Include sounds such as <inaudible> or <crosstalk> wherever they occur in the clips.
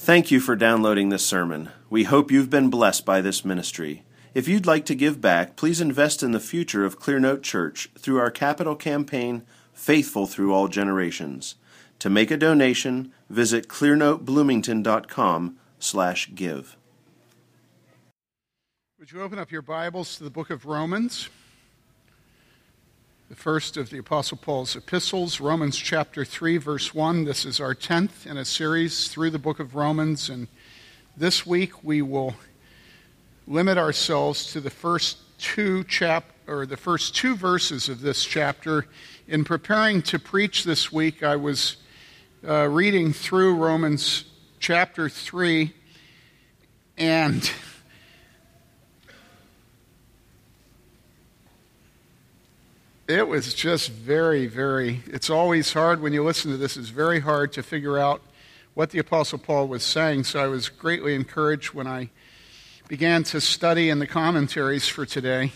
Thank you for downloading this sermon. We hope you've been blessed by this ministry. If you'd like to give back, please invest in the future of Clearnote Church through our capital campaign, Faithful Through All Generations. To make a donation, visit clearnotebloomington.com slash give. Would you open up your Bibles to the book of Romans? The first of the Apostle Paul's epistles, Romans chapter 3, verse 1. This is our 10th in a series through the book of Romans. And this week we will limit ourselves to the first two chap or the first two verses of this chapter. In preparing to preach this week, I was uh, reading through Romans chapter 3 and it was just very, very, it's always hard when you listen to this, it's very hard to figure out what the Apostle Paul was saying. So I was greatly encouraged when I began to study in the commentaries for today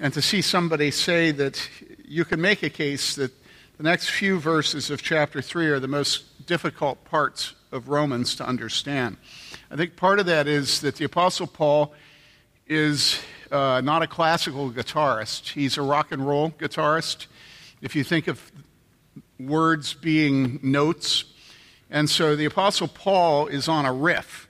and to see somebody say that you can make a case that the next few verses of chapter 3 are the most difficult parts of Romans to understand. I think part of that is that the Apostle Paul is uh, not a classical guitarist, he's a rock and roll guitarist. If you think of words being notes, and so the Apostle Paul is on a riff.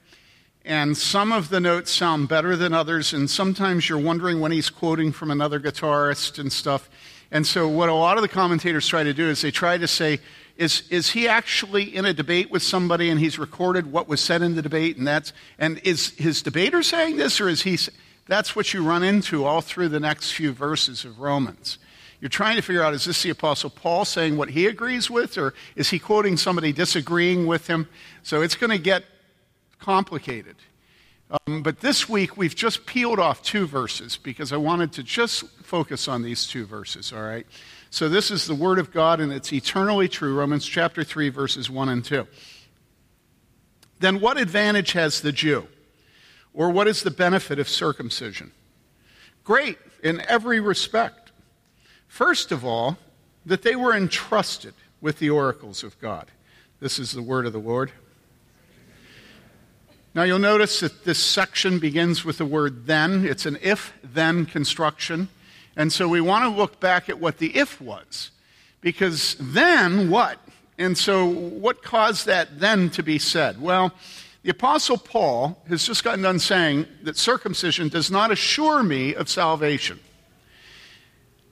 And some of the notes sound better than others, and sometimes you're wondering when he's quoting from another guitarist and stuff. And so, what a lot of the commentators try to do is they try to say, is, is he actually in a debate with somebody and he's recorded what was said in the debate? And, that's, and is his debater saying this, or is he that's what you run into all through the next few verses of Romans. You're trying to figure out is this the Apostle Paul saying what he agrees with, or is he quoting somebody disagreeing with him? So it's going to get complicated. Um, but this week, we've just peeled off two verses because I wanted to just focus on these two verses, all right? So this is the Word of God, and it's eternally true. Romans chapter 3, verses 1 and 2. Then what advantage has the Jew? Or what is the benefit of circumcision? Great in every respect. First of all, that they were entrusted with the oracles of God. This is the word of the Lord. Now you'll notice that this section begins with the word then. It's an if then construction. And so we want to look back at what the if was. Because then what? And so what caused that then to be said? Well, the Apostle Paul has just gotten done saying that circumcision does not assure me of salvation.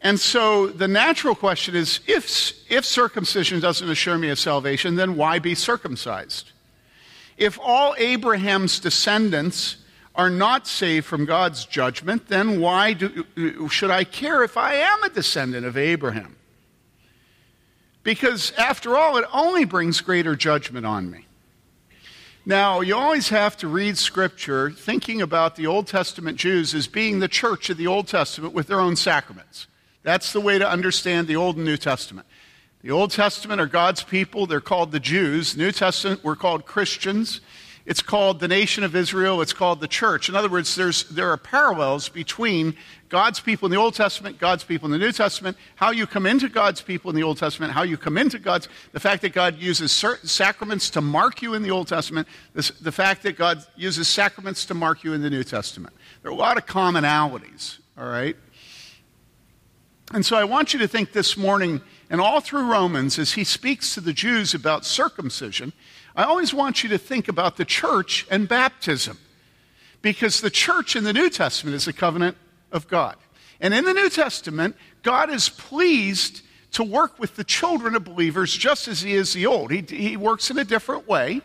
And so the natural question is if, if circumcision doesn't assure me of salvation, then why be circumcised? If all Abraham's descendants are not saved from God's judgment, then why do, should I care if I am a descendant of Abraham? Because after all, it only brings greater judgment on me. Now, you always have to read Scripture thinking about the Old Testament Jews as being the church of the Old Testament with their own sacraments. That's the way to understand the Old and New Testament. The Old Testament are God's people, they're called the Jews. New Testament, we're called Christians. It's called the nation of Israel, it's called the church. In other words, there are parallels between God's people in the Old Testament, God's people in the New Testament, how you come into God's people in the Old Testament, how you come into God's, the fact that God uses certain sacraments to mark you in the Old Testament, this, the fact that God uses sacraments to mark you in the New Testament. There are a lot of commonalities, all right? And so I want you to think this morning, and all through Romans, as he speaks to the Jews about circumcision, I always want you to think about the church and baptism. Because the church in the New Testament is a covenant of God. And in the New Testament, God is pleased to work with the children of believers just as he is the old. He, he works in a different way,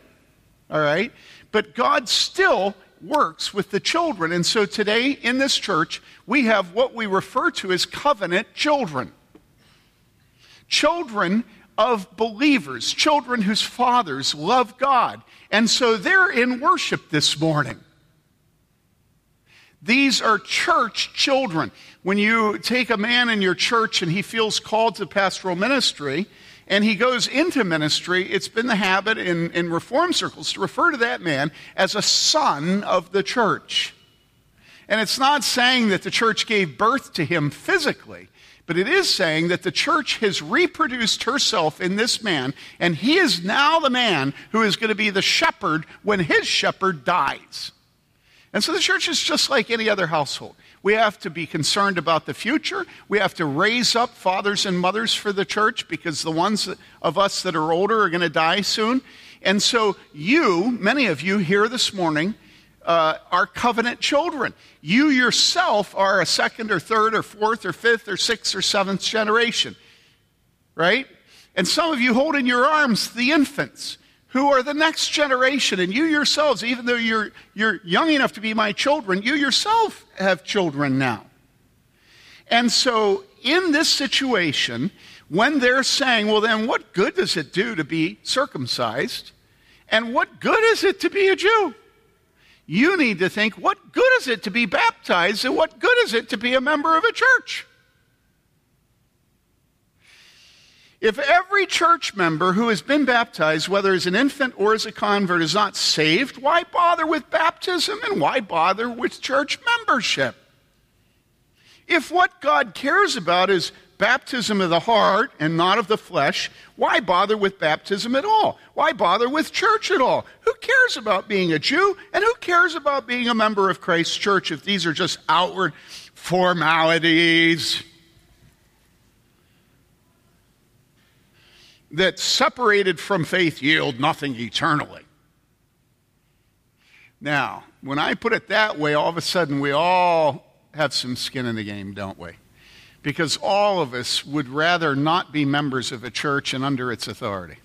all right? But God still works with the children. And so today in this church, we have what we refer to as covenant children. Children of believers, children whose fathers love God. And so they're in worship this morning. These are church children. When you take a man in your church and he feels called to pastoral ministry and he goes into ministry, it's been the habit in, in reform circles to refer to that man as a son of the church. And it's not saying that the church gave birth to him physically, But it is saying that the church has reproduced herself in this man, and he is now the man who is going to be the shepherd when his shepherd dies. And so the church is just like any other household. We have to be concerned about the future. We have to raise up fathers and mothers for the church because the ones of us that are older are going to die soon. And so, you, many of you here this morning, uh, are covenant children. You yourself are a second or third or fourth or fifth or sixth or seventh generation, right? And some of you hold in your arms the infants who are the next generation. And you yourselves, even though you're, you're young enough to be my children, you yourself have children now. And so, in this situation, when they're saying, well, then what good does it do to be circumcised? And what good is it to be a Jew? You need to think, what good is it to be baptized? And what good is it to be a member of a church? If every church member who has been baptized, whether as an infant or as a convert, is not saved, why bother with baptism and why bother with church membership? If what God cares about is baptism of the heart and not of the flesh, why bother with baptism at all? Why bother with church at all? Who cares about being a Jew and who cares about being a member of Christ's church if these are just outward formalities? That separated from faith yield nothing eternally. Now, when I put it that way, all of a sudden we all have some skin in the game, don't we? Because all of us would rather not be members of a church and under its authority.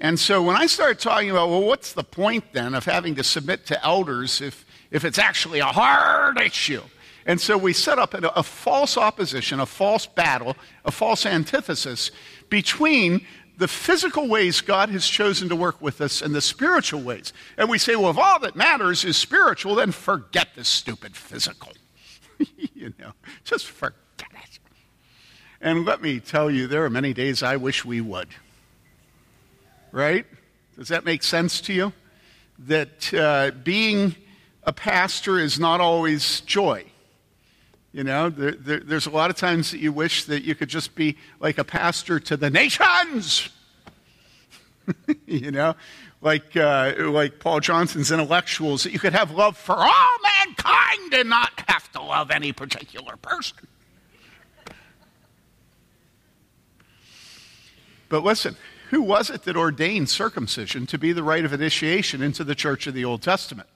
And so when I start talking about, well, what's the point then of having to submit to elders if, if it's actually a hard issue? And so we set up a, a false opposition, a false battle, a false antithesis between the physical ways God has chosen to work with us and the spiritual ways. And we say, well, if all that matters is spiritual, then forget the stupid physical. <laughs> you know, just forget it. And let me tell you, there are many days I wish we would. Right? Does that make sense to you? That uh, being a pastor is not always joy. You know, there, there, there's a lot of times that you wish that you could just be like a pastor to the nations. <laughs> you know, like, uh, like Paul Johnson's intellectuals, that you could have love for all mankind and not have to love any particular person. But listen, who was it that ordained circumcision to be the rite of initiation into the church of the Old Testament?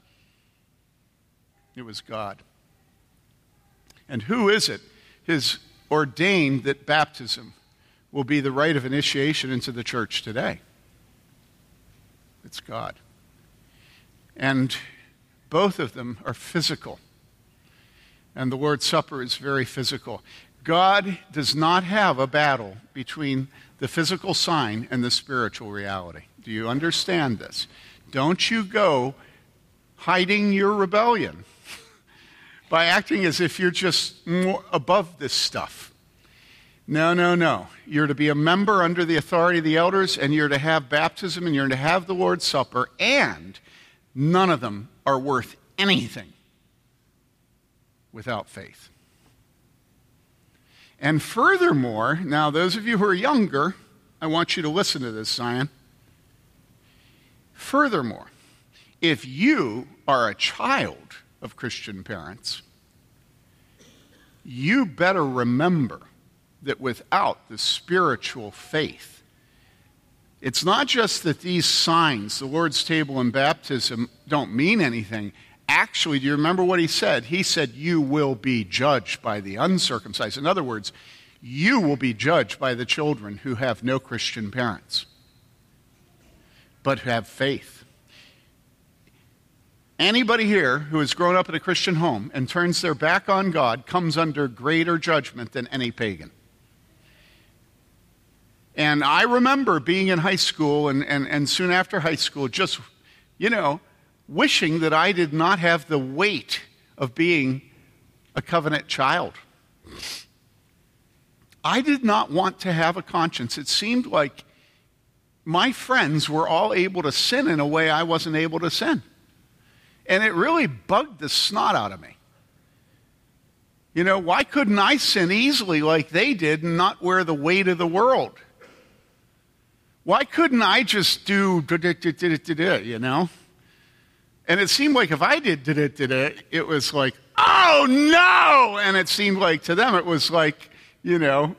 It was God. And who is it has ordained that baptism will be the rite of initiation into the church today? It's God. And both of them are physical. And the Lord's Supper is very physical. God does not have a battle between the physical sign and the spiritual reality. Do you understand this? Don't you go hiding your rebellion by acting as if you're just above this stuff. No, no, no. You're to be a member under the authority of the elders, and you're to have baptism, and you're to have the Lord's Supper, and none of them are worth anything without faith. And furthermore, now, those of you who are younger, I want you to listen to this, Zion. Furthermore, if you are a child of Christian parents, you better remember that without the spiritual faith, it's not just that these signs, the Lord's table and baptism, don't mean anything. Actually, do you remember what he said? He said, You will be judged by the uncircumcised. In other words, you will be judged by the children who have no Christian parents, but have faith. Anybody here who has grown up in a Christian home and turns their back on God comes under greater judgment than any pagan. And I remember being in high school and, and, and soon after high school, just, you know, wishing that I did not have the weight of being a covenant child. I did not want to have a conscience. It seemed like my friends were all able to sin in a way I wasn't able to sin. And it really bugged the snot out of me. You know, why couldn't I sin easily like they did and not wear the weight of the world? Why couldn't I just do, you know? And it seemed like if I did it was like, oh no! And it seemed like to them it was like, you know,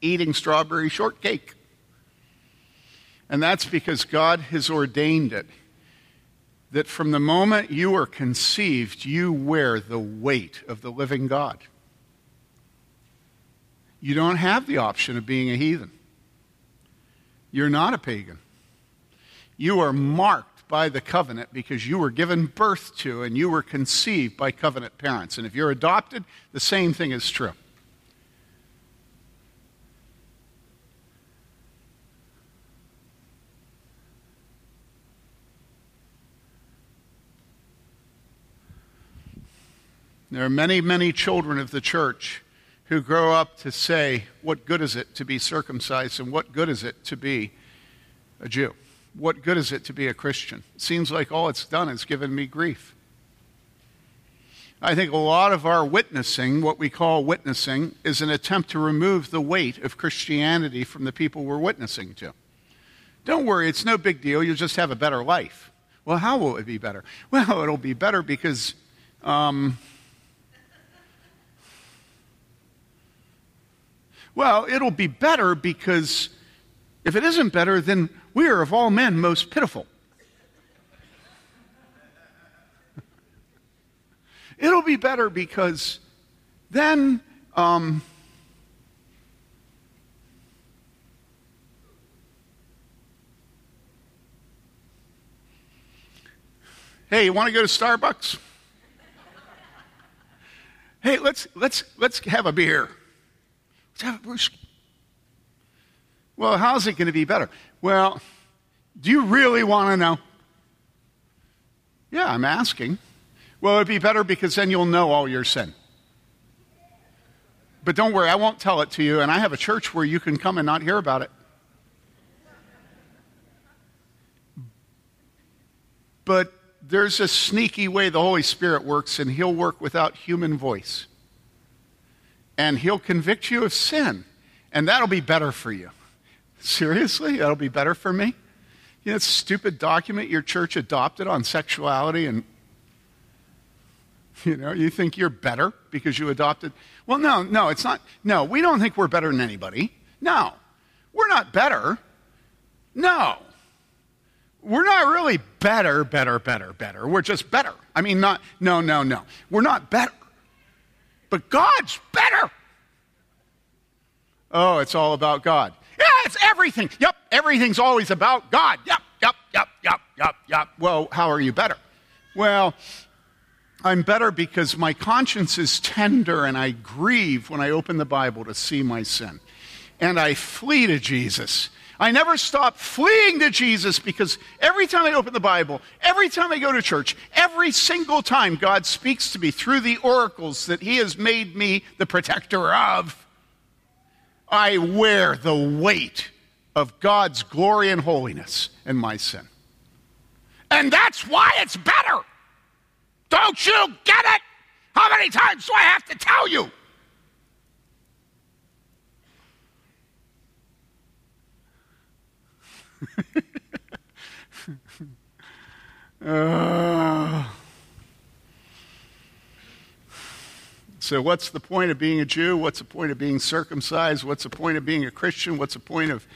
eating strawberry shortcake. And that's because God has ordained it that from the moment you are conceived, you wear the weight of the living God. You don't have the option of being a heathen. You're not a pagan. You are marked by the covenant because you were given birth to and you were conceived by covenant parents. And if you're adopted, the same thing is true. There are many, many children of the church who grow up to say, What good is it to be circumcised, and what good is it to be a Jew? What good is it to be a Christian? It seems like all it's done is given me grief. I think a lot of our witnessing, what we call witnessing, is an attempt to remove the weight of Christianity from the people we're witnessing to. Don't worry, it's no big deal. You'll just have a better life. Well, how will it be better? <laughs> Well, it'll be better because um, Well, it'll be better because if it isn't better, then we are of all men most pitiful. <laughs> it'll be better because then. Um, hey, you want to go to Starbucks? hey, let's let's let's have a beer. Well, how's it going to be better? Well, do you really want to know? Yeah, I'm asking. Well, it'd be better because then you'll know all your sin. But don't worry, I won't tell it to you, and I have a church where you can come and not hear about it. But there's a sneaky way the Holy Spirit works, and He'll work without human voice and he'll convict you of sin, and that'll be better for you. Seriously? That'll be better for me? You know, that stupid document your church adopted on sexuality and you know, you think you're better because you adopted. Well, no, no, it's not. No, we don't think we're better than anybody. No, we're not better. No. We're not really better, better, better, better. We're just better. I mean, not, no, no, no. We're not better. But God's better. Oh, it's all about God. Yeah, it's everything. Yep, everything's always about God. Yep, yep, yep, yep, yep, yep. Well, how are you better? Well, I'm better because my conscience is tender and I grieve when I open the Bible to see my sin. And I flee to Jesus I never stop fleeing to Jesus because every time I open the Bible, every time I go to church, every single time God speaks to me through the oracles that He has made me the protector of, I wear the weight of God's glory and holiness and my sin. And that's why it's better. Don't you get it? How many times do I have to tell you? Uh, <laughs> so, what's the point of being a Jew? What's the point of being circumcised? What's the point of being a Christian? What's the point of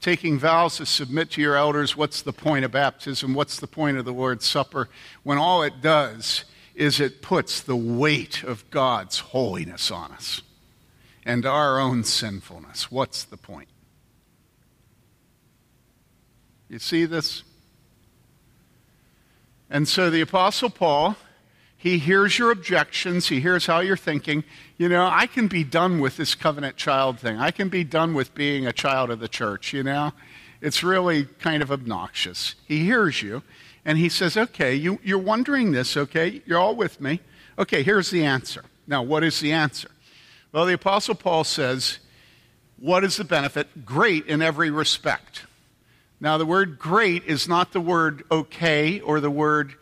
taking vows to submit to your elders? What's the point of baptism? What's the point of the Lord's Supper? When all it does is it puts the weight of God's holiness on us and our own sinfulness. What's the point? You see this? And so the Apostle Paul, he hears your objections, he hears how you're thinking. You know, I can be done with this covenant child thing. I can be done with being a child of the church, you know? It's really kind of obnoxious. He hears you, and he says, Okay, you, you're wondering this, okay? You're all with me. Okay, here's the answer. Now, what is the answer? Well, the Apostle Paul says, What is the benefit? Great in every respect. Now, the word great is not the word okay or the word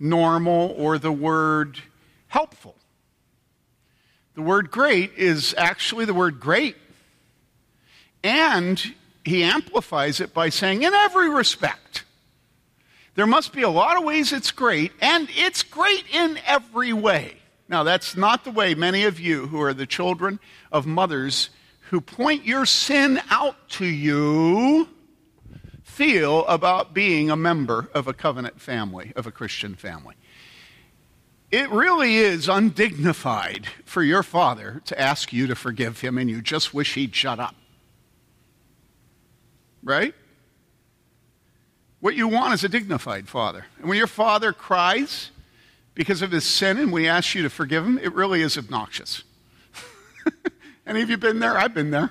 normal or the word helpful. The word great is actually the word great. And he amplifies it by saying, in every respect. There must be a lot of ways it's great, and it's great in every way. Now, that's not the way many of you who are the children of mothers who point your sin out to you feel about being a member of a covenant family, of a Christian family. It really is undignified for your father to ask you to forgive him and you just wish he'd shut up. Right? What you want is a dignified father. And when your father cries because of his sin and we ask you to forgive him, it really is obnoxious. <laughs> Any of you been there? I've been there.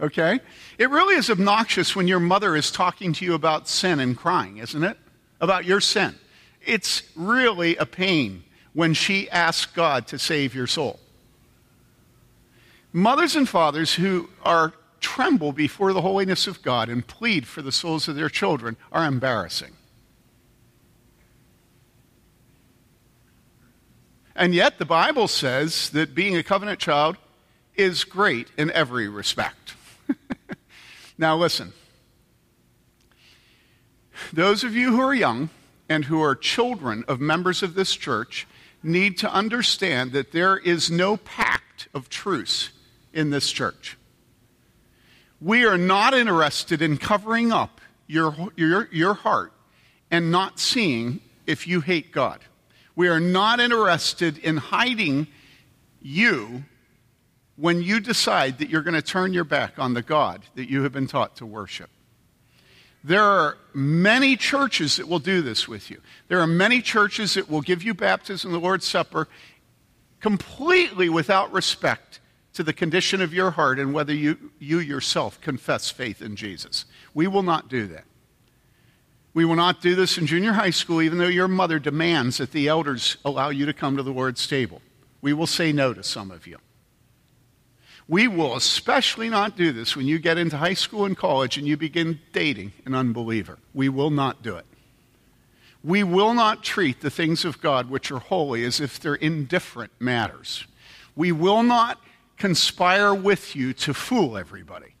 Okay? It really is obnoxious when your mother is talking to you about sin and crying, isn't it? About your sin. It's really a pain when she asks God to save your soul. Mothers and fathers who are tremble before the holiness of God and plead for the souls of their children are embarrassing. And yet, the Bible says that being a covenant child is great in every respect. Now, listen. Those of you who are young and who are children of members of this church need to understand that there is no pact of truce in this church. We are not interested in covering up your, your, your heart and not seeing if you hate God. We are not interested in hiding you when you decide that you're going to turn your back on the God that you have been taught to worship. There are many churches that will do this with you. There are many churches that will give you baptism, and the Lord's Supper, completely without respect to the condition of your heart and whether you, you yourself confess faith in Jesus. We will not do that. We will not do this in junior high school, even though your mother demands that the elders allow you to come to the Lord's table. We will say no to some of you. We will especially not do this when you get into high school and college and you begin dating an unbeliever. We will not do it. We will not treat the things of God which are holy as if they're indifferent matters. We will not conspire with you to fool everybody.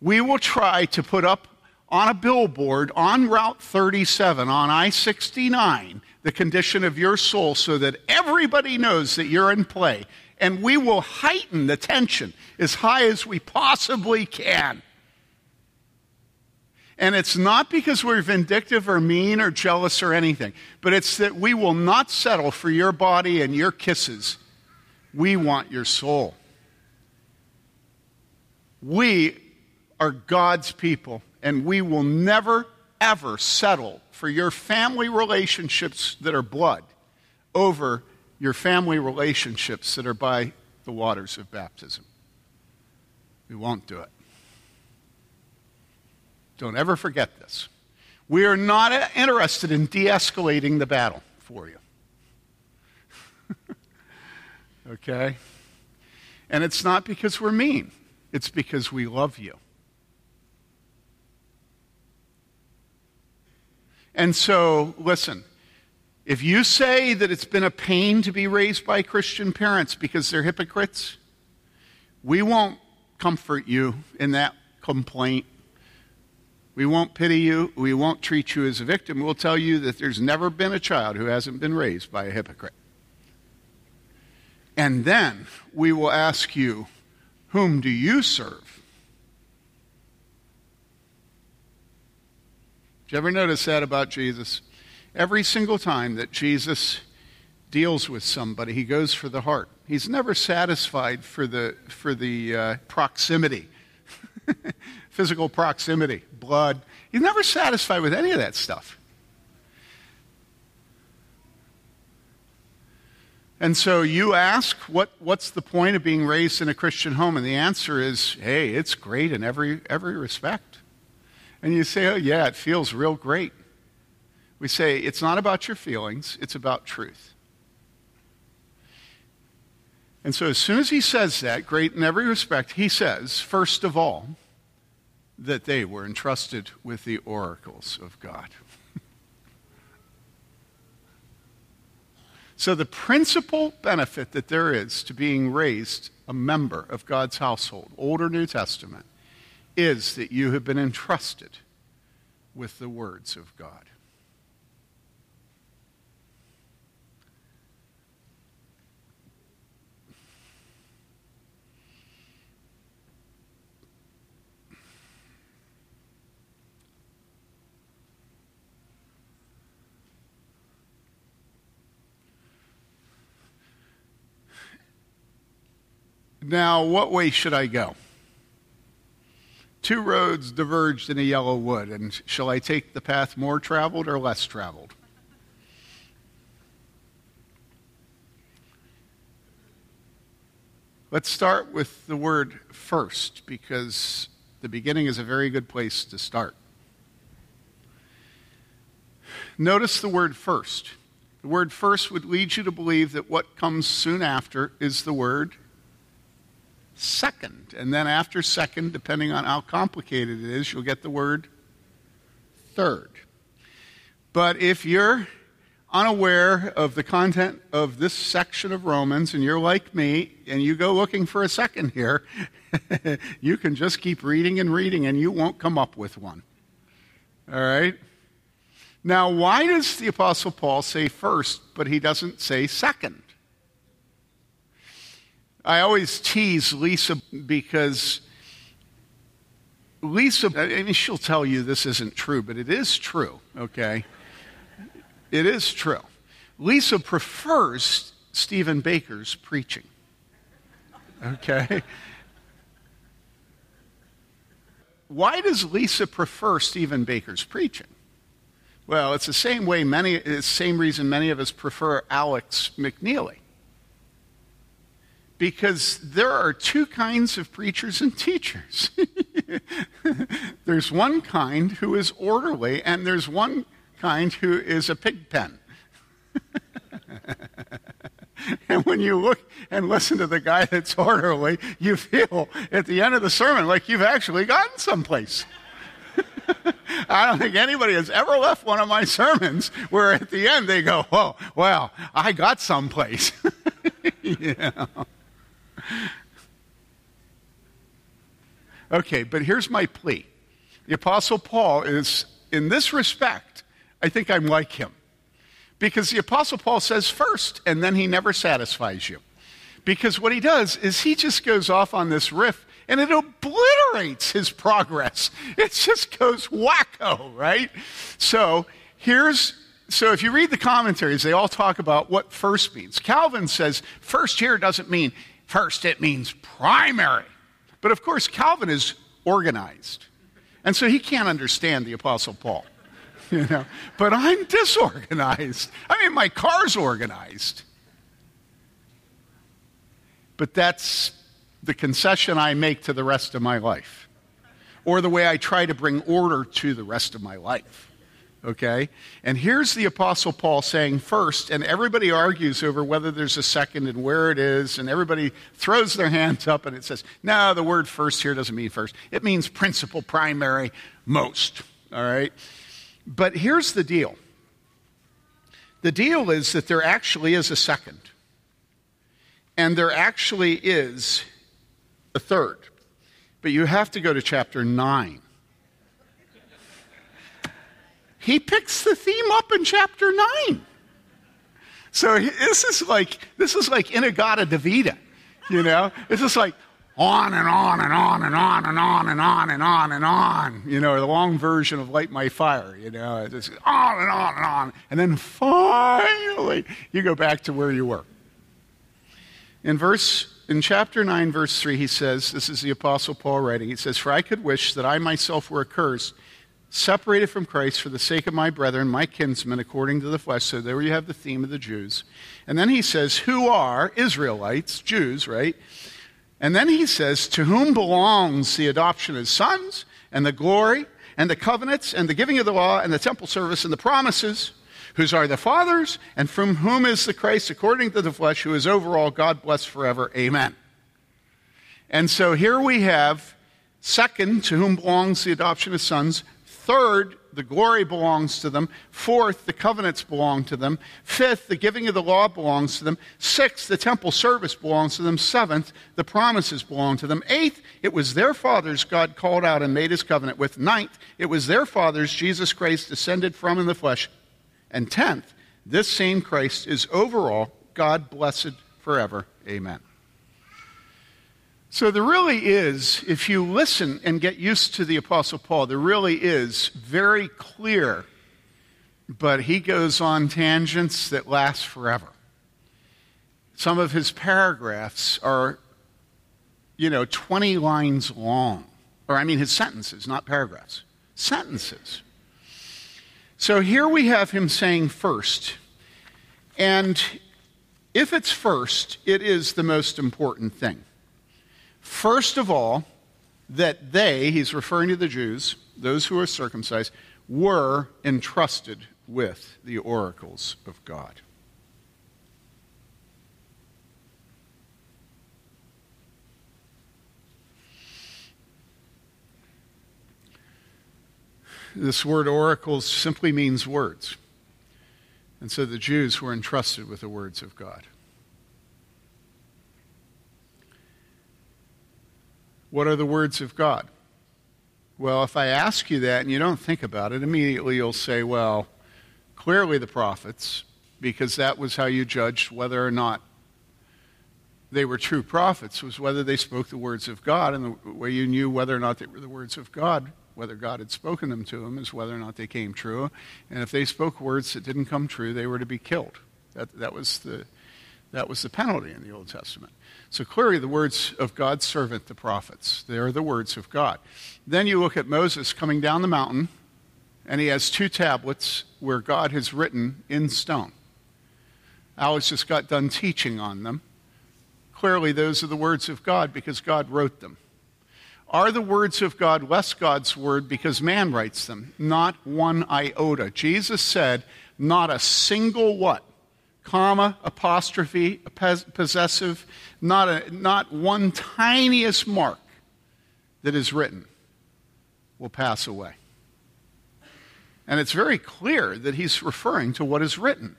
We will try to put up on a billboard on Route 37 on I 69 the condition of your soul so that everybody knows that you're in play and we will heighten the tension as high as we possibly can. And it's not because we're vindictive or mean or jealous or anything, but it's that we will not settle for your body and your kisses. We want your soul. We are God's people, and we will never, ever settle for your family relationships that are blood over your family relationships that are by the waters of baptism. We won't do it. Don't ever forget this. We are not interested in de escalating the battle for you. <laughs> okay? And it's not because we're mean, it's because we love you. And so, listen, if you say that it's been a pain to be raised by Christian parents because they're hypocrites, we won't comfort you in that complaint. We won't pity you. We won't treat you as a victim. We'll tell you that there's never been a child who hasn't been raised by a hypocrite. And then we will ask you, Whom do you serve? Did you ever notice that about Jesus? Every single time that Jesus deals with somebody, he goes for the heart. He's never satisfied for the, for the uh, proximity, <laughs> physical proximity, blood. He's never satisfied with any of that stuff. And so you ask, what, what's the point of being raised in a Christian home? And the answer is, hey, it's great in every, every respect. And you say, oh, yeah, it feels real great. We say it's not about your feelings, it's about truth. And so, as soon as he says that, great in every respect, he says, first of all, that they were entrusted with the oracles of God. <laughs> So, the principal benefit that there is to being raised a member of God's household, Old or New Testament, is that you have been entrusted with the words of God. Now, what way should I go? Two roads diverged in a yellow wood, and shall I take the path more traveled or less traveled? Let's start with the word first, because the beginning is a very good place to start. Notice the word first. The word first would lead you to believe that what comes soon after is the word second. And then after second, depending on how complicated it is, you'll get the word third. But if you're unaware of the content of this section of Romans and you're like me and you go looking for a second here, <laughs> you can just keep reading and reading and you won't come up with one. All right? Now, why does the Apostle Paul say first, but he doesn't say second? I always tease Lisa because Lisa, I mean, she'll tell you this isn't true, but it is true, okay? It is true. Lisa prefers Stephen Baker's preaching, okay? Why does Lisa prefer Stephen Baker's preaching? Well, it's the same way many, it's the same reason many of us prefer Alex McNeely because there are two kinds of preachers and teachers. <laughs> there's one kind who is orderly, and there's one kind who is a pig pen. <laughs> and when you look and listen to the guy that's orderly, you feel at the end of the sermon like you've actually gotten someplace. <laughs> I don't think anybody has ever left one of my sermons where at the end they go, "Oh, well, I got someplace." yeah. <laughs> Okay, but here's my plea. The Apostle Paul is, in this respect, I think I'm like him. Because the Apostle Paul says first, and then he never satisfies you. Because what he does is he just goes off on this riff and it obliterates his progress. <laughs> It just goes wacko, right? So here's so if you read the commentaries, they all talk about what first means. Calvin says first here doesn't mean First, it means primary. But of course, Calvin is organized. And so he can't understand the Apostle Paul. <laughs> You know? But I'm disorganized. I mean, my car's organized. But that's the concession I make to the rest of my life, or the way I try to bring order to the rest of my life okay? And here's the Apostle Paul saying first, and everybody argues over whether there's a second and where it is, and everybody throws their hands up and it says, no, the word first here doesn't mean first. It means principal, primary, most, all right? But here's the deal the deal is that there actually is a second, and there actually is a third. But you have to go to chapter 9 he picks the theme up in chapter 9. So this is like this is like In-A-Gadda-Da-Vida, you know? It's just like on and on and on and on and on and on and on and on, you know, the long version of Light My Fire, you know, it's just on and on and on. And then finally you go back to where you were. In verse in chapter 9 verse 3 he says, this is the apostle Paul writing. He says, "For I could wish that I myself were accursed separated from Christ for the sake of my brethren, my kinsmen, according to the flesh. So there you have the theme of the Jews. And then he says, who are Israelites, Jews, right? And then he says, to whom belongs the adoption as sons, and the glory, and the covenants, and the giving of the law, and the temple service, and the promises, whose are the fathers, and from whom is the Christ according to the flesh, who is over all, God bless forever. Amen. And so here we have, second, to whom belongs the adoption of sons, Third, the glory belongs to them. Fourth, the covenants belong to them. Fifth, the giving of the law belongs to them. Sixth, the temple service belongs to them. Seventh, the promises belong to them. Eighth, it was their fathers God called out and made his covenant with. Ninth, it was their fathers Jesus Christ descended from in the flesh. And tenth, this same Christ is overall God blessed forever. Amen. So there really is, if you listen and get used to the Apostle Paul, there really is very clear, but he goes on tangents that last forever. Some of his paragraphs are, you know, 20 lines long. Or, I mean, his sentences, not paragraphs. Sentences. So here we have him saying first. And if it's first, it is the most important thing. First of all, that they, he's referring to the Jews, those who are circumcised, were entrusted with the oracles of God. This word oracles simply means words. And so the Jews were entrusted with the words of God. What are the words of God? Well, if I ask you that and you don't think about it, immediately you'll say, well, clearly the prophets, because that was how you judged whether or not they were true prophets, was whether they spoke the words of God. And the way you knew whether or not they were the words of God, whether God had spoken them to them, is whether or not they came true. And if they spoke words that didn't come true, they were to be killed. That, that, was, the, that was the penalty in the Old Testament. So clearly, the words of God's servant, the prophets, they're the words of God. Then you look at Moses coming down the mountain, and he has two tablets where God has written in stone. Alex just got done teaching on them. Clearly, those are the words of God because God wrote them. Are the words of God less God's word because man writes them? Not one iota. Jesus said, not a single what? Comma, apostrophe, possessive, not, a, not one tiniest mark that is written will pass away. And it's very clear that he's referring to what is written.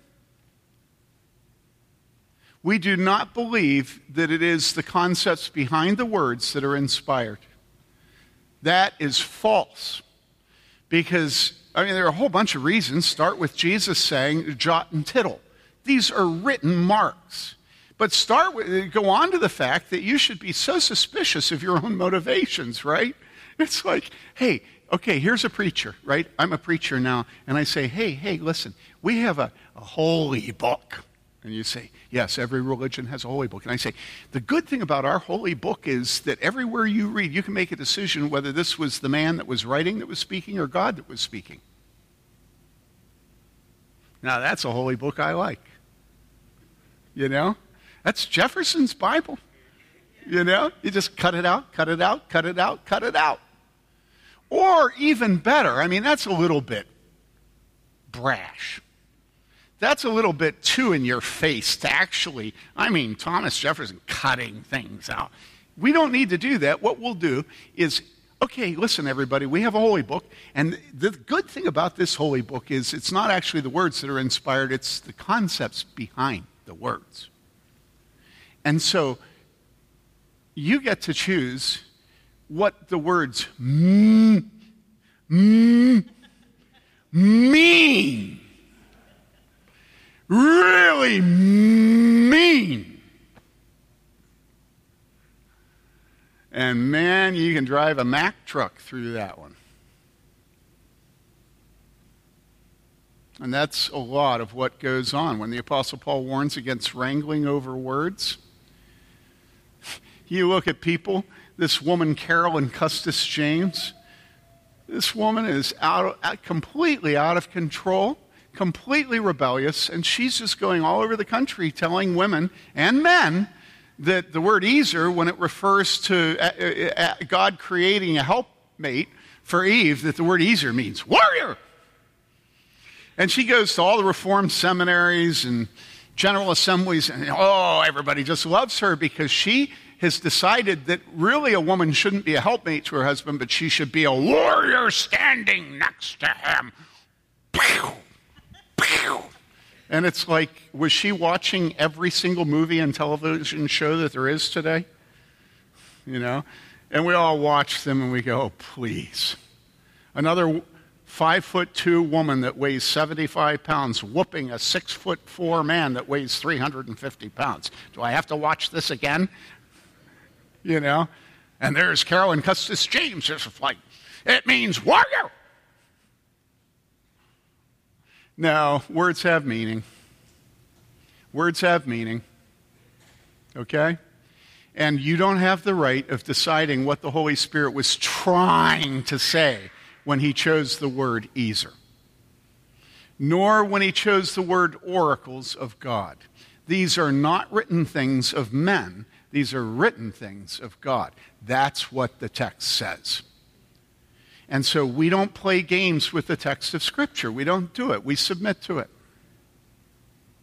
We do not believe that it is the concepts behind the words that are inspired. That is false. Because, I mean, there are a whole bunch of reasons. Start with Jesus saying, jot and tittle. These are written marks. But start with, uh, go on to the fact that you should be so suspicious of your own motivations, right? <laughs> It's like, hey, okay, here's a preacher, right? I'm a preacher now, and I say, hey, hey, listen, we have a, a holy book. And you say, yes, every religion has a holy book. And I say, the good thing about our holy book is that everywhere you read, you can make a decision whether this was the man that was writing that was speaking or God that was speaking. Now, that's a holy book I like. You know? That's Jefferson's Bible. You know? You just cut it out, cut it out, cut it out, cut it out. Or even better, I mean, that's a little bit brash. That's a little bit too in your face to actually, I mean, Thomas Jefferson cutting things out. We don't need to do that. What we'll do is, okay, listen, everybody, we have a holy book. And the good thing about this holy book is it's not actually the words that are inspired, it's the concepts behind the words. And so you get to choose what the words mm, mm, mean. Really mean. And man, you can drive a Mack truck through that one. And that's a lot of what goes on when the Apostle Paul warns against wrangling over words. <laughs> You look at people, this woman, Carolyn Custis James, this woman is out, completely out of control, completely rebellious, and she's just going all over the country telling women and men that the word Ezer, when it refers to uh, uh, uh, God creating a helpmate for Eve, that the word Ezer means warrior. And she goes to all the reformed seminaries and General Assemblies, and oh, everybody just loves her because she has decided that really a woman shouldn't be a helpmate to her husband, but she should be a warrior standing next to him. Pew, pew. And it's like, was she watching every single movie and television show that there is today? You know? And we all watch them and we go, oh, please. Another five foot two woman that weighs 75 pounds whooping a six foot four man that weighs 350 pounds. Do I have to watch this again? You know? And there's Carolyn Custis James. It's like, it means warrior. No, words have meaning. Words have meaning. Okay? And you don't have the right of deciding what the Holy Spirit was trying to say when he chose the word Ezer, nor when he chose the word oracles of God. These are not written things of men, these are written things of God. That's what the text says. And so we don't play games with the text of Scripture. We don't do it. We submit to it.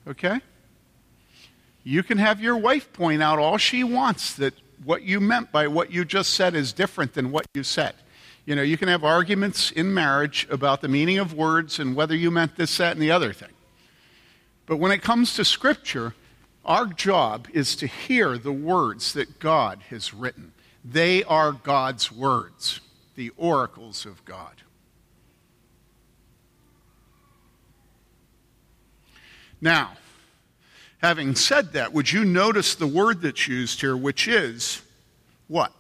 Okay? You can have your wife point out all she wants that what you meant by what you just said is different than what you said. You know, you can have arguments in marriage about the meaning of words and whether you meant this, that, and the other thing. But when it comes to Scripture, our job is to hear the words that God has written. They are God's words the oracles of God. Now, having said that, would you notice the word that's used here, which is what?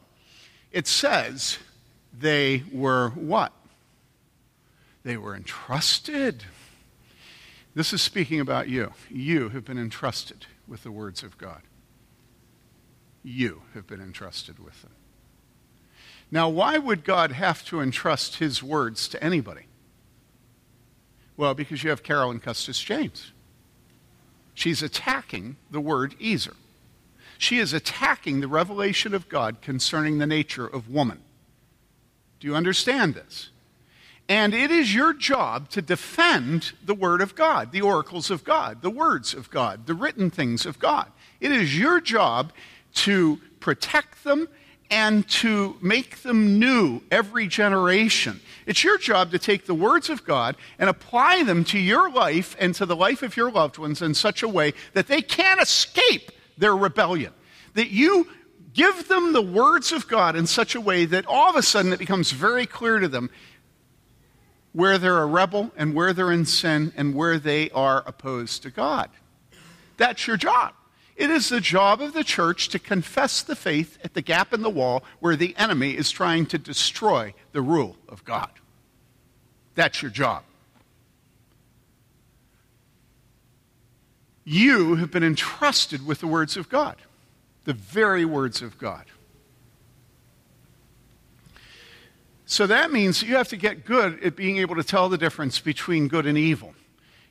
It says they were what? They were entrusted. This is speaking about you. You have been entrusted with the words of God. You have been entrusted with them. Now, why would God have to entrust his words to anybody? Well, because you have Carolyn Custis James. She's attacking the word Ezer. She is attacking the revelation of God concerning the nature of woman. Do you understand this? And it is your job to defend the Word of God, the oracles of God, the words of God, the written things of God. It is your job to protect them and to make them new every generation. It's your job to take the words of God and apply them to your life and to the life of your loved ones in such a way that they can't escape their rebellion. That you give them the words of God in such a way that all of a sudden it becomes very clear to them where they're a rebel and where they're in sin and where they are opposed to God. That's your job. It is the job of the church to confess the faith at the gap in the wall where the enemy is trying to destroy the rule of God. That's your job. You have been entrusted with the words of God, the very words of God. So that means you have to get good at being able to tell the difference between good and evil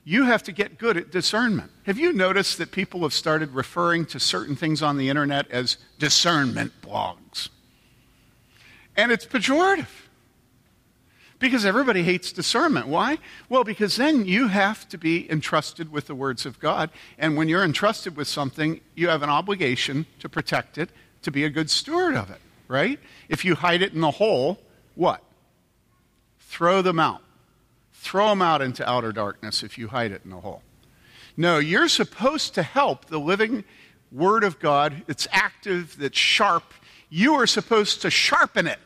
you have to get good at discernment. Have you noticed that people have started referring to certain things on the internet as discernment blogs? And it's pejorative because everybody hates discernment. Why? Well, because then you have to be entrusted with the words of God. And when you're entrusted with something, you have an obligation to protect it, to be a good steward of it, right? If you hide it in the hole, what? Throw them out. Throw them out into outer darkness if you hide it in the hole. No, you're supposed to help the living Word of God. It's active, that's sharp. You are supposed to sharpen it.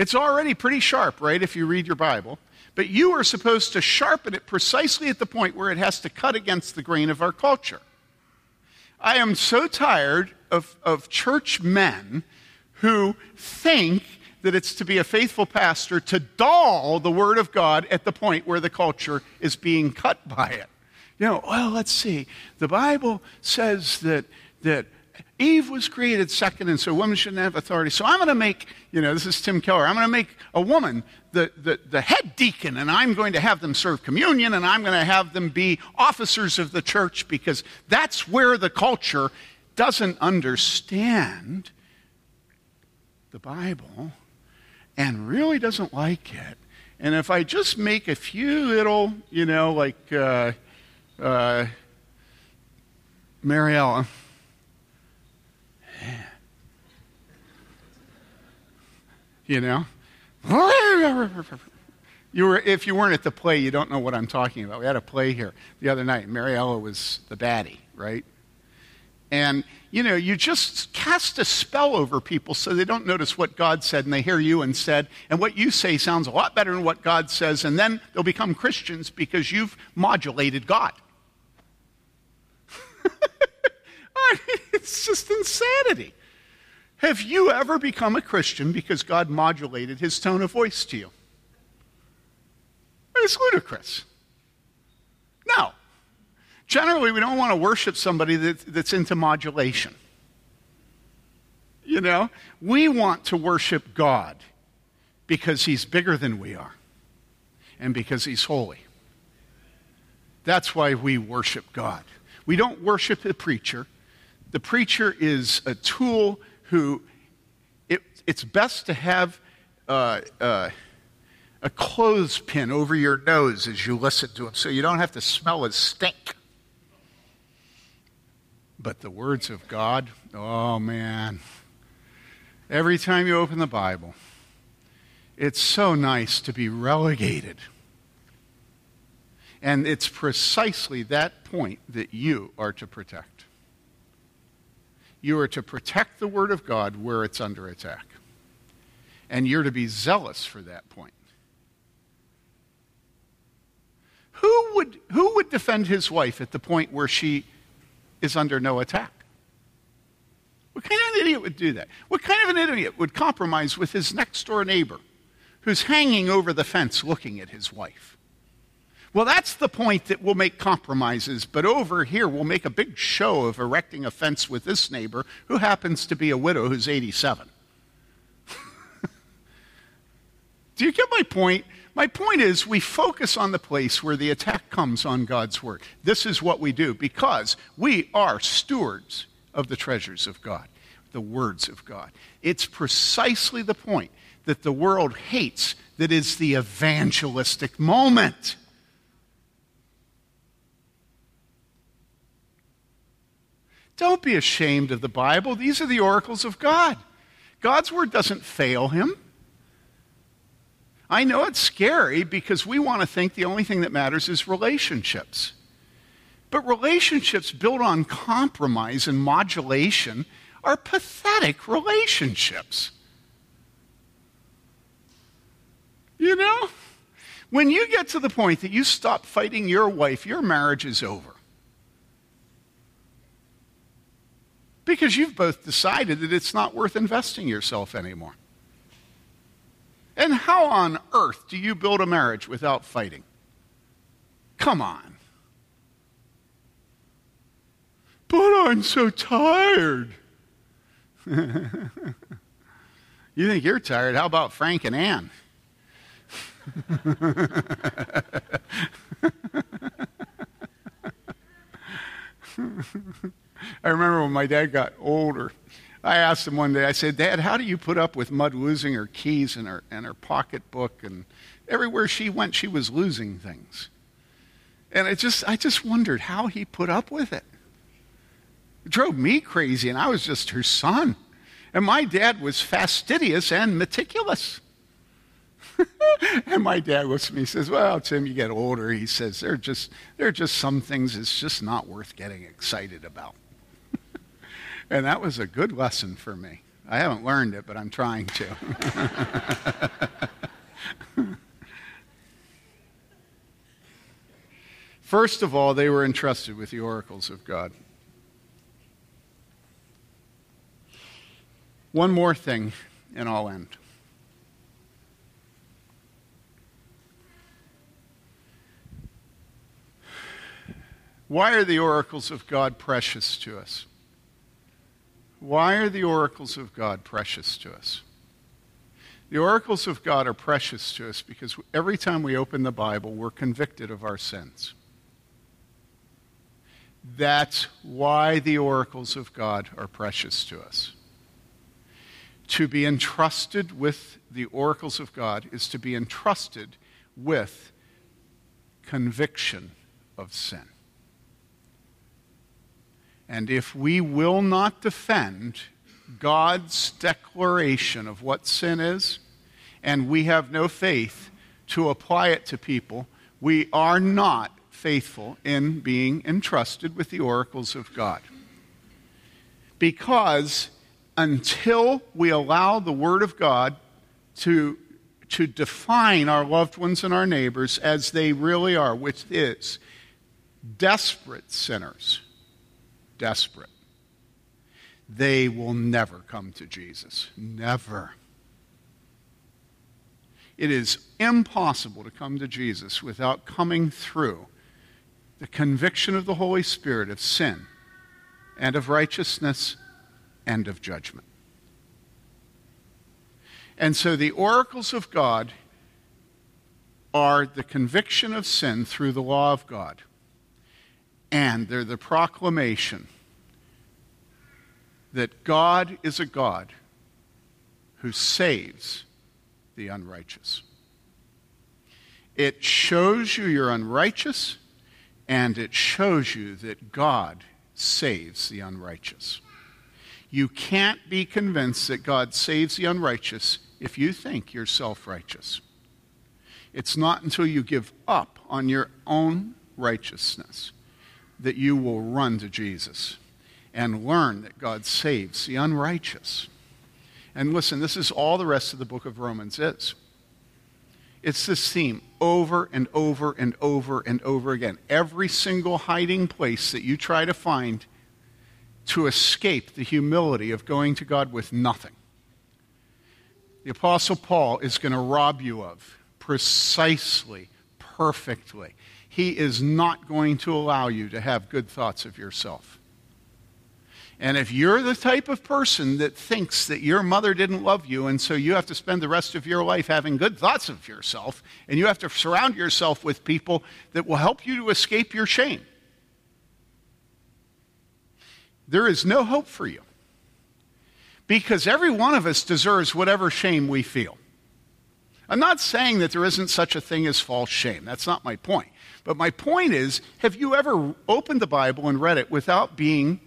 It's already pretty sharp, right, if you read your Bible. But you are supposed to sharpen it precisely at the point where it has to cut against the grain of our culture. I am so tired of, of church men who think that it's to be a faithful pastor to dull the Word of God at the point where the culture is being cut by it. You know, well, let's see. The Bible says that, that Eve was created second, and so women shouldn't have authority. So I'm going to make, you know, this is Tim Keller, I'm going to make a woman the, the, the head deacon, and I'm going to have them serve communion, and I'm going to have them be officers of the church because that's where the culture doesn't understand the Bible and really doesn't like it. And if I just make a few little, you know, like, uh, uh, Mariella. You know? <laughs> You were, if you weren't at the play, you don't know what I'm talking about. We had a play here the other night. Mariella was the baddie, right? And, you know, you just cast a spell over people so they don't notice what God said and they hear you instead. And what you say sounds a lot better than what God says. And then they'll become Christians because you've modulated God. <laughs> it's just insanity. Have you ever become a Christian because God modulated his tone of voice to you? It's ludicrous. No. Generally, we don't want to worship somebody that, that's into modulation. You know, we want to worship God because he's bigger than we are and because he's holy. That's why we worship God. We don't worship the preacher. The preacher is a tool who, it, it's best to have uh, uh, a clothespin over your nose as you listen to him so you don't have to smell his stink. But the words of God, oh man. Every time you open the Bible, it's so nice to be relegated. And it's precisely that point that you are to protect. You are to protect the Word of God where it's under attack. And you're to be zealous for that point. Who would, who would defend his wife at the point where she is under no attack? What kind of an idiot would do that? What kind of an idiot would compromise with his next door neighbor who's hanging over the fence looking at his wife? Well, that's the point that we'll make compromises, but over here we'll make a big show of erecting a fence with this neighbor who happens to be a widow who's 87. <laughs> Do you get my point? My point is, we focus on the place where the attack comes on God's Word. This is what we do because we are stewards of the treasures of God, the words of God. It's precisely the point that the world hates that is the evangelistic moment. Don't be ashamed of the Bible. These are the oracles of God. God's word doesn't fail him. I know it's scary because we want to think the only thing that matters is relationships. But relationships built on compromise and modulation are pathetic relationships. You know? When you get to the point that you stop fighting your wife, your marriage is over. Because you've both decided that it's not worth investing yourself anymore. And how on earth do you build a marriage without fighting? Come on. But I'm so tired. <laughs> you think you're tired? How about Frank and Ann? <laughs> <laughs> I remember when my dad got older, I asked him one day, I said, Dad, how do you put up with Mud losing her keys and her, and her pocketbook? And everywhere she went, she was losing things. And it just, I just wondered how he put up with it. It drove me crazy, and I was just her son. And my dad was fastidious and meticulous. <laughs> and my dad looks at me and says, Well, Tim, you get older. He says, There are just, there are just some things it's just not worth getting excited about. And that was a good lesson for me. I haven't learned it, but I'm trying to. <laughs> First of all, they were entrusted with the oracles of God. One more thing, and I'll end. Why are the oracles of God precious to us? Why are the oracles of God precious to us? The oracles of God are precious to us because every time we open the Bible, we're convicted of our sins. That's why the oracles of God are precious to us. To be entrusted with the oracles of God is to be entrusted with conviction of sin. And if we will not defend God's declaration of what sin is, and we have no faith to apply it to people, we are not faithful in being entrusted with the oracles of God. Because until we allow the Word of God to, to define our loved ones and our neighbors as they really are, which is desperate sinners, desperate, they will never come to Jesus. Never. It is impossible to come to Jesus without coming through the conviction of the Holy Spirit of sin and of righteousness and of judgment. And so the oracles of God are the conviction of sin through the law of God, and they're the proclamation that God is a God who saves the unrighteous. It shows you you're unrighteous, and it shows you that God saves the unrighteous. You can't be convinced that God saves the unrighteous if you think you're self righteous. It's not until you give up on your own righteousness that you will run to Jesus and learn that God saves the unrighteous. And listen, this is all the rest of the book of Romans is. It's this theme over and over and over and over again. Every single hiding place that you try to find to escape the humility of going to God with nothing, the Apostle Paul is going to rob you of precisely, perfectly. He is not going to allow you to have good thoughts of yourself. And if you're the type of person that thinks that your mother didn't love you, and so you have to spend the rest of your life having good thoughts of yourself, and you have to surround yourself with people that will help you to escape your shame, there is no hope for you. Because every one of us deserves whatever shame we feel. I'm not saying that there isn't such a thing as false shame. That's not my point. But my point is have you ever opened the Bible and read it without being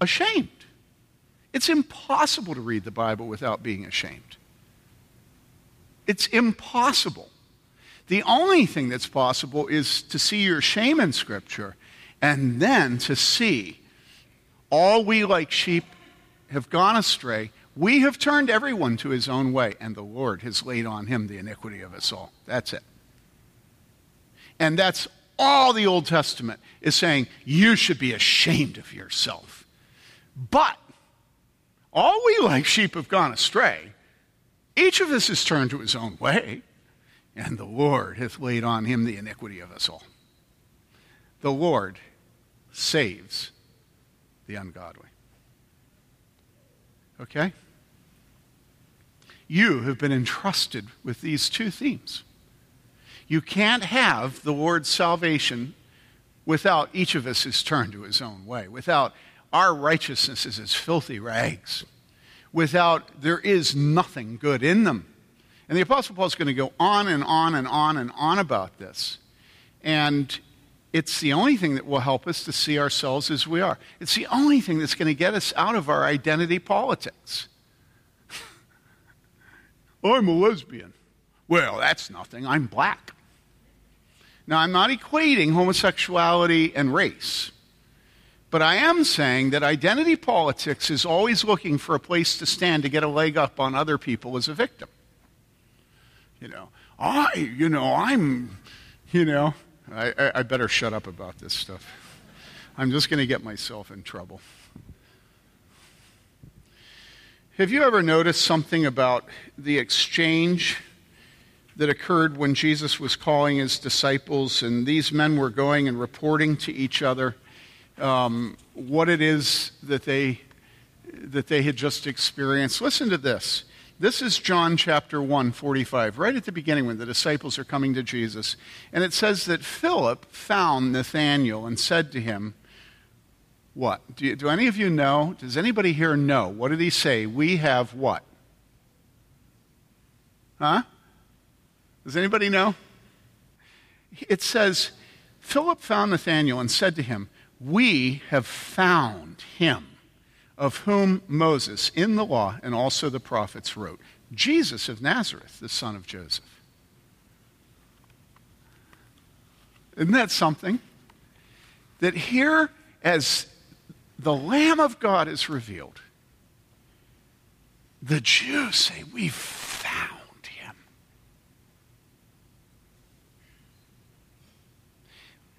ashamed. It's impossible to read the Bible without being ashamed. It's impossible. The only thing that's possible is to see your shame in Scripture and then to see all we like sheep have gone astray. We have turned everyone to his own way, and the Lord has laid on him the iniquity of us all. That's it. And that's all the Old Testament is saying you should be ashamed of yourself. But all we like sheep have gone astray. Each of us has turned to his own way, and the Lord hath laid on him the iniquity of us all. The Lord saves the ungodly. Okay? You have been entrusted with these two themes. You can't have the word salvation without each of us is turned to his own way, without our righteousness is as filthy rags. Without, there is nothing good in them. And the Apostle Paul is going to go on and on and on and on about this. And it's the only thing that will help us to see ourselves as we are. It's the only thing that's going to get us out of our identity politics. <laughs> I'm a lesbian. Well, that's nothing. I'm black. Now, I'm not equating homosexuality and race. But I am saying that identity politics is always looking for a place to stand to get a leg up on other people as a victim. You know, I, you know, I'm, you know, I, I, I better shut up about this stuff. I'm just going to get myself in trouble. Have you ever noticed something about the exchange that occurred when Jesus was calling his disciples and these men were going and reporting to each other? um, what it is that they, that they had just experienced. Listen to this. This is John chapter 1, 45, right at the beginning when the disciples are coming to Jesus. And it says that Philip found Nathanael and said to him, What? Do, you, do any of you know? Does anybody here know? What did he say? We have what? Huh? Does anybody know? It says, Philip found Nathanael and said to him, we have found him of whom Moses in the law and also the prophets wrote Jesus of Nazareth, the son of Joseph. Isn't that something? That here, as the Lamb of God is revealed, the Jews say, We've found him.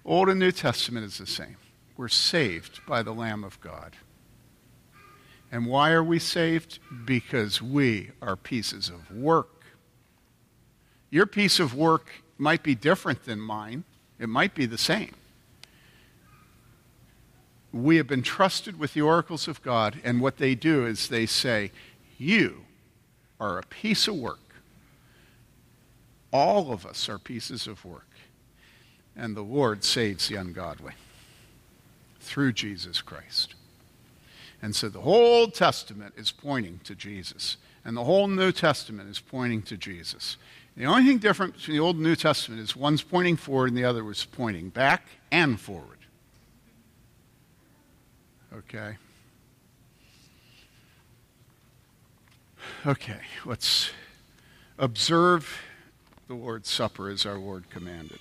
Old and New Testament is the same. We're saved by the Lamb of God. And why are we saved? Because we are pieces of work. Your piece of work might be different than mine, it might be the same. We have been trusted with the oracles of God, and what they do is they say, You are a piece of work. All of us are pieces of work. And the Lord saves the ungodly through Jesus Christ. And so the whole Old Testament is pointing to Jesus, and the whole New Testament is pointing to Jesus. The only thing different between the Old and New Testament is one's pointing forward and the other was pointing back and forward. Okay? Okay, let's observe the Lord's Supper as our Lord commanded.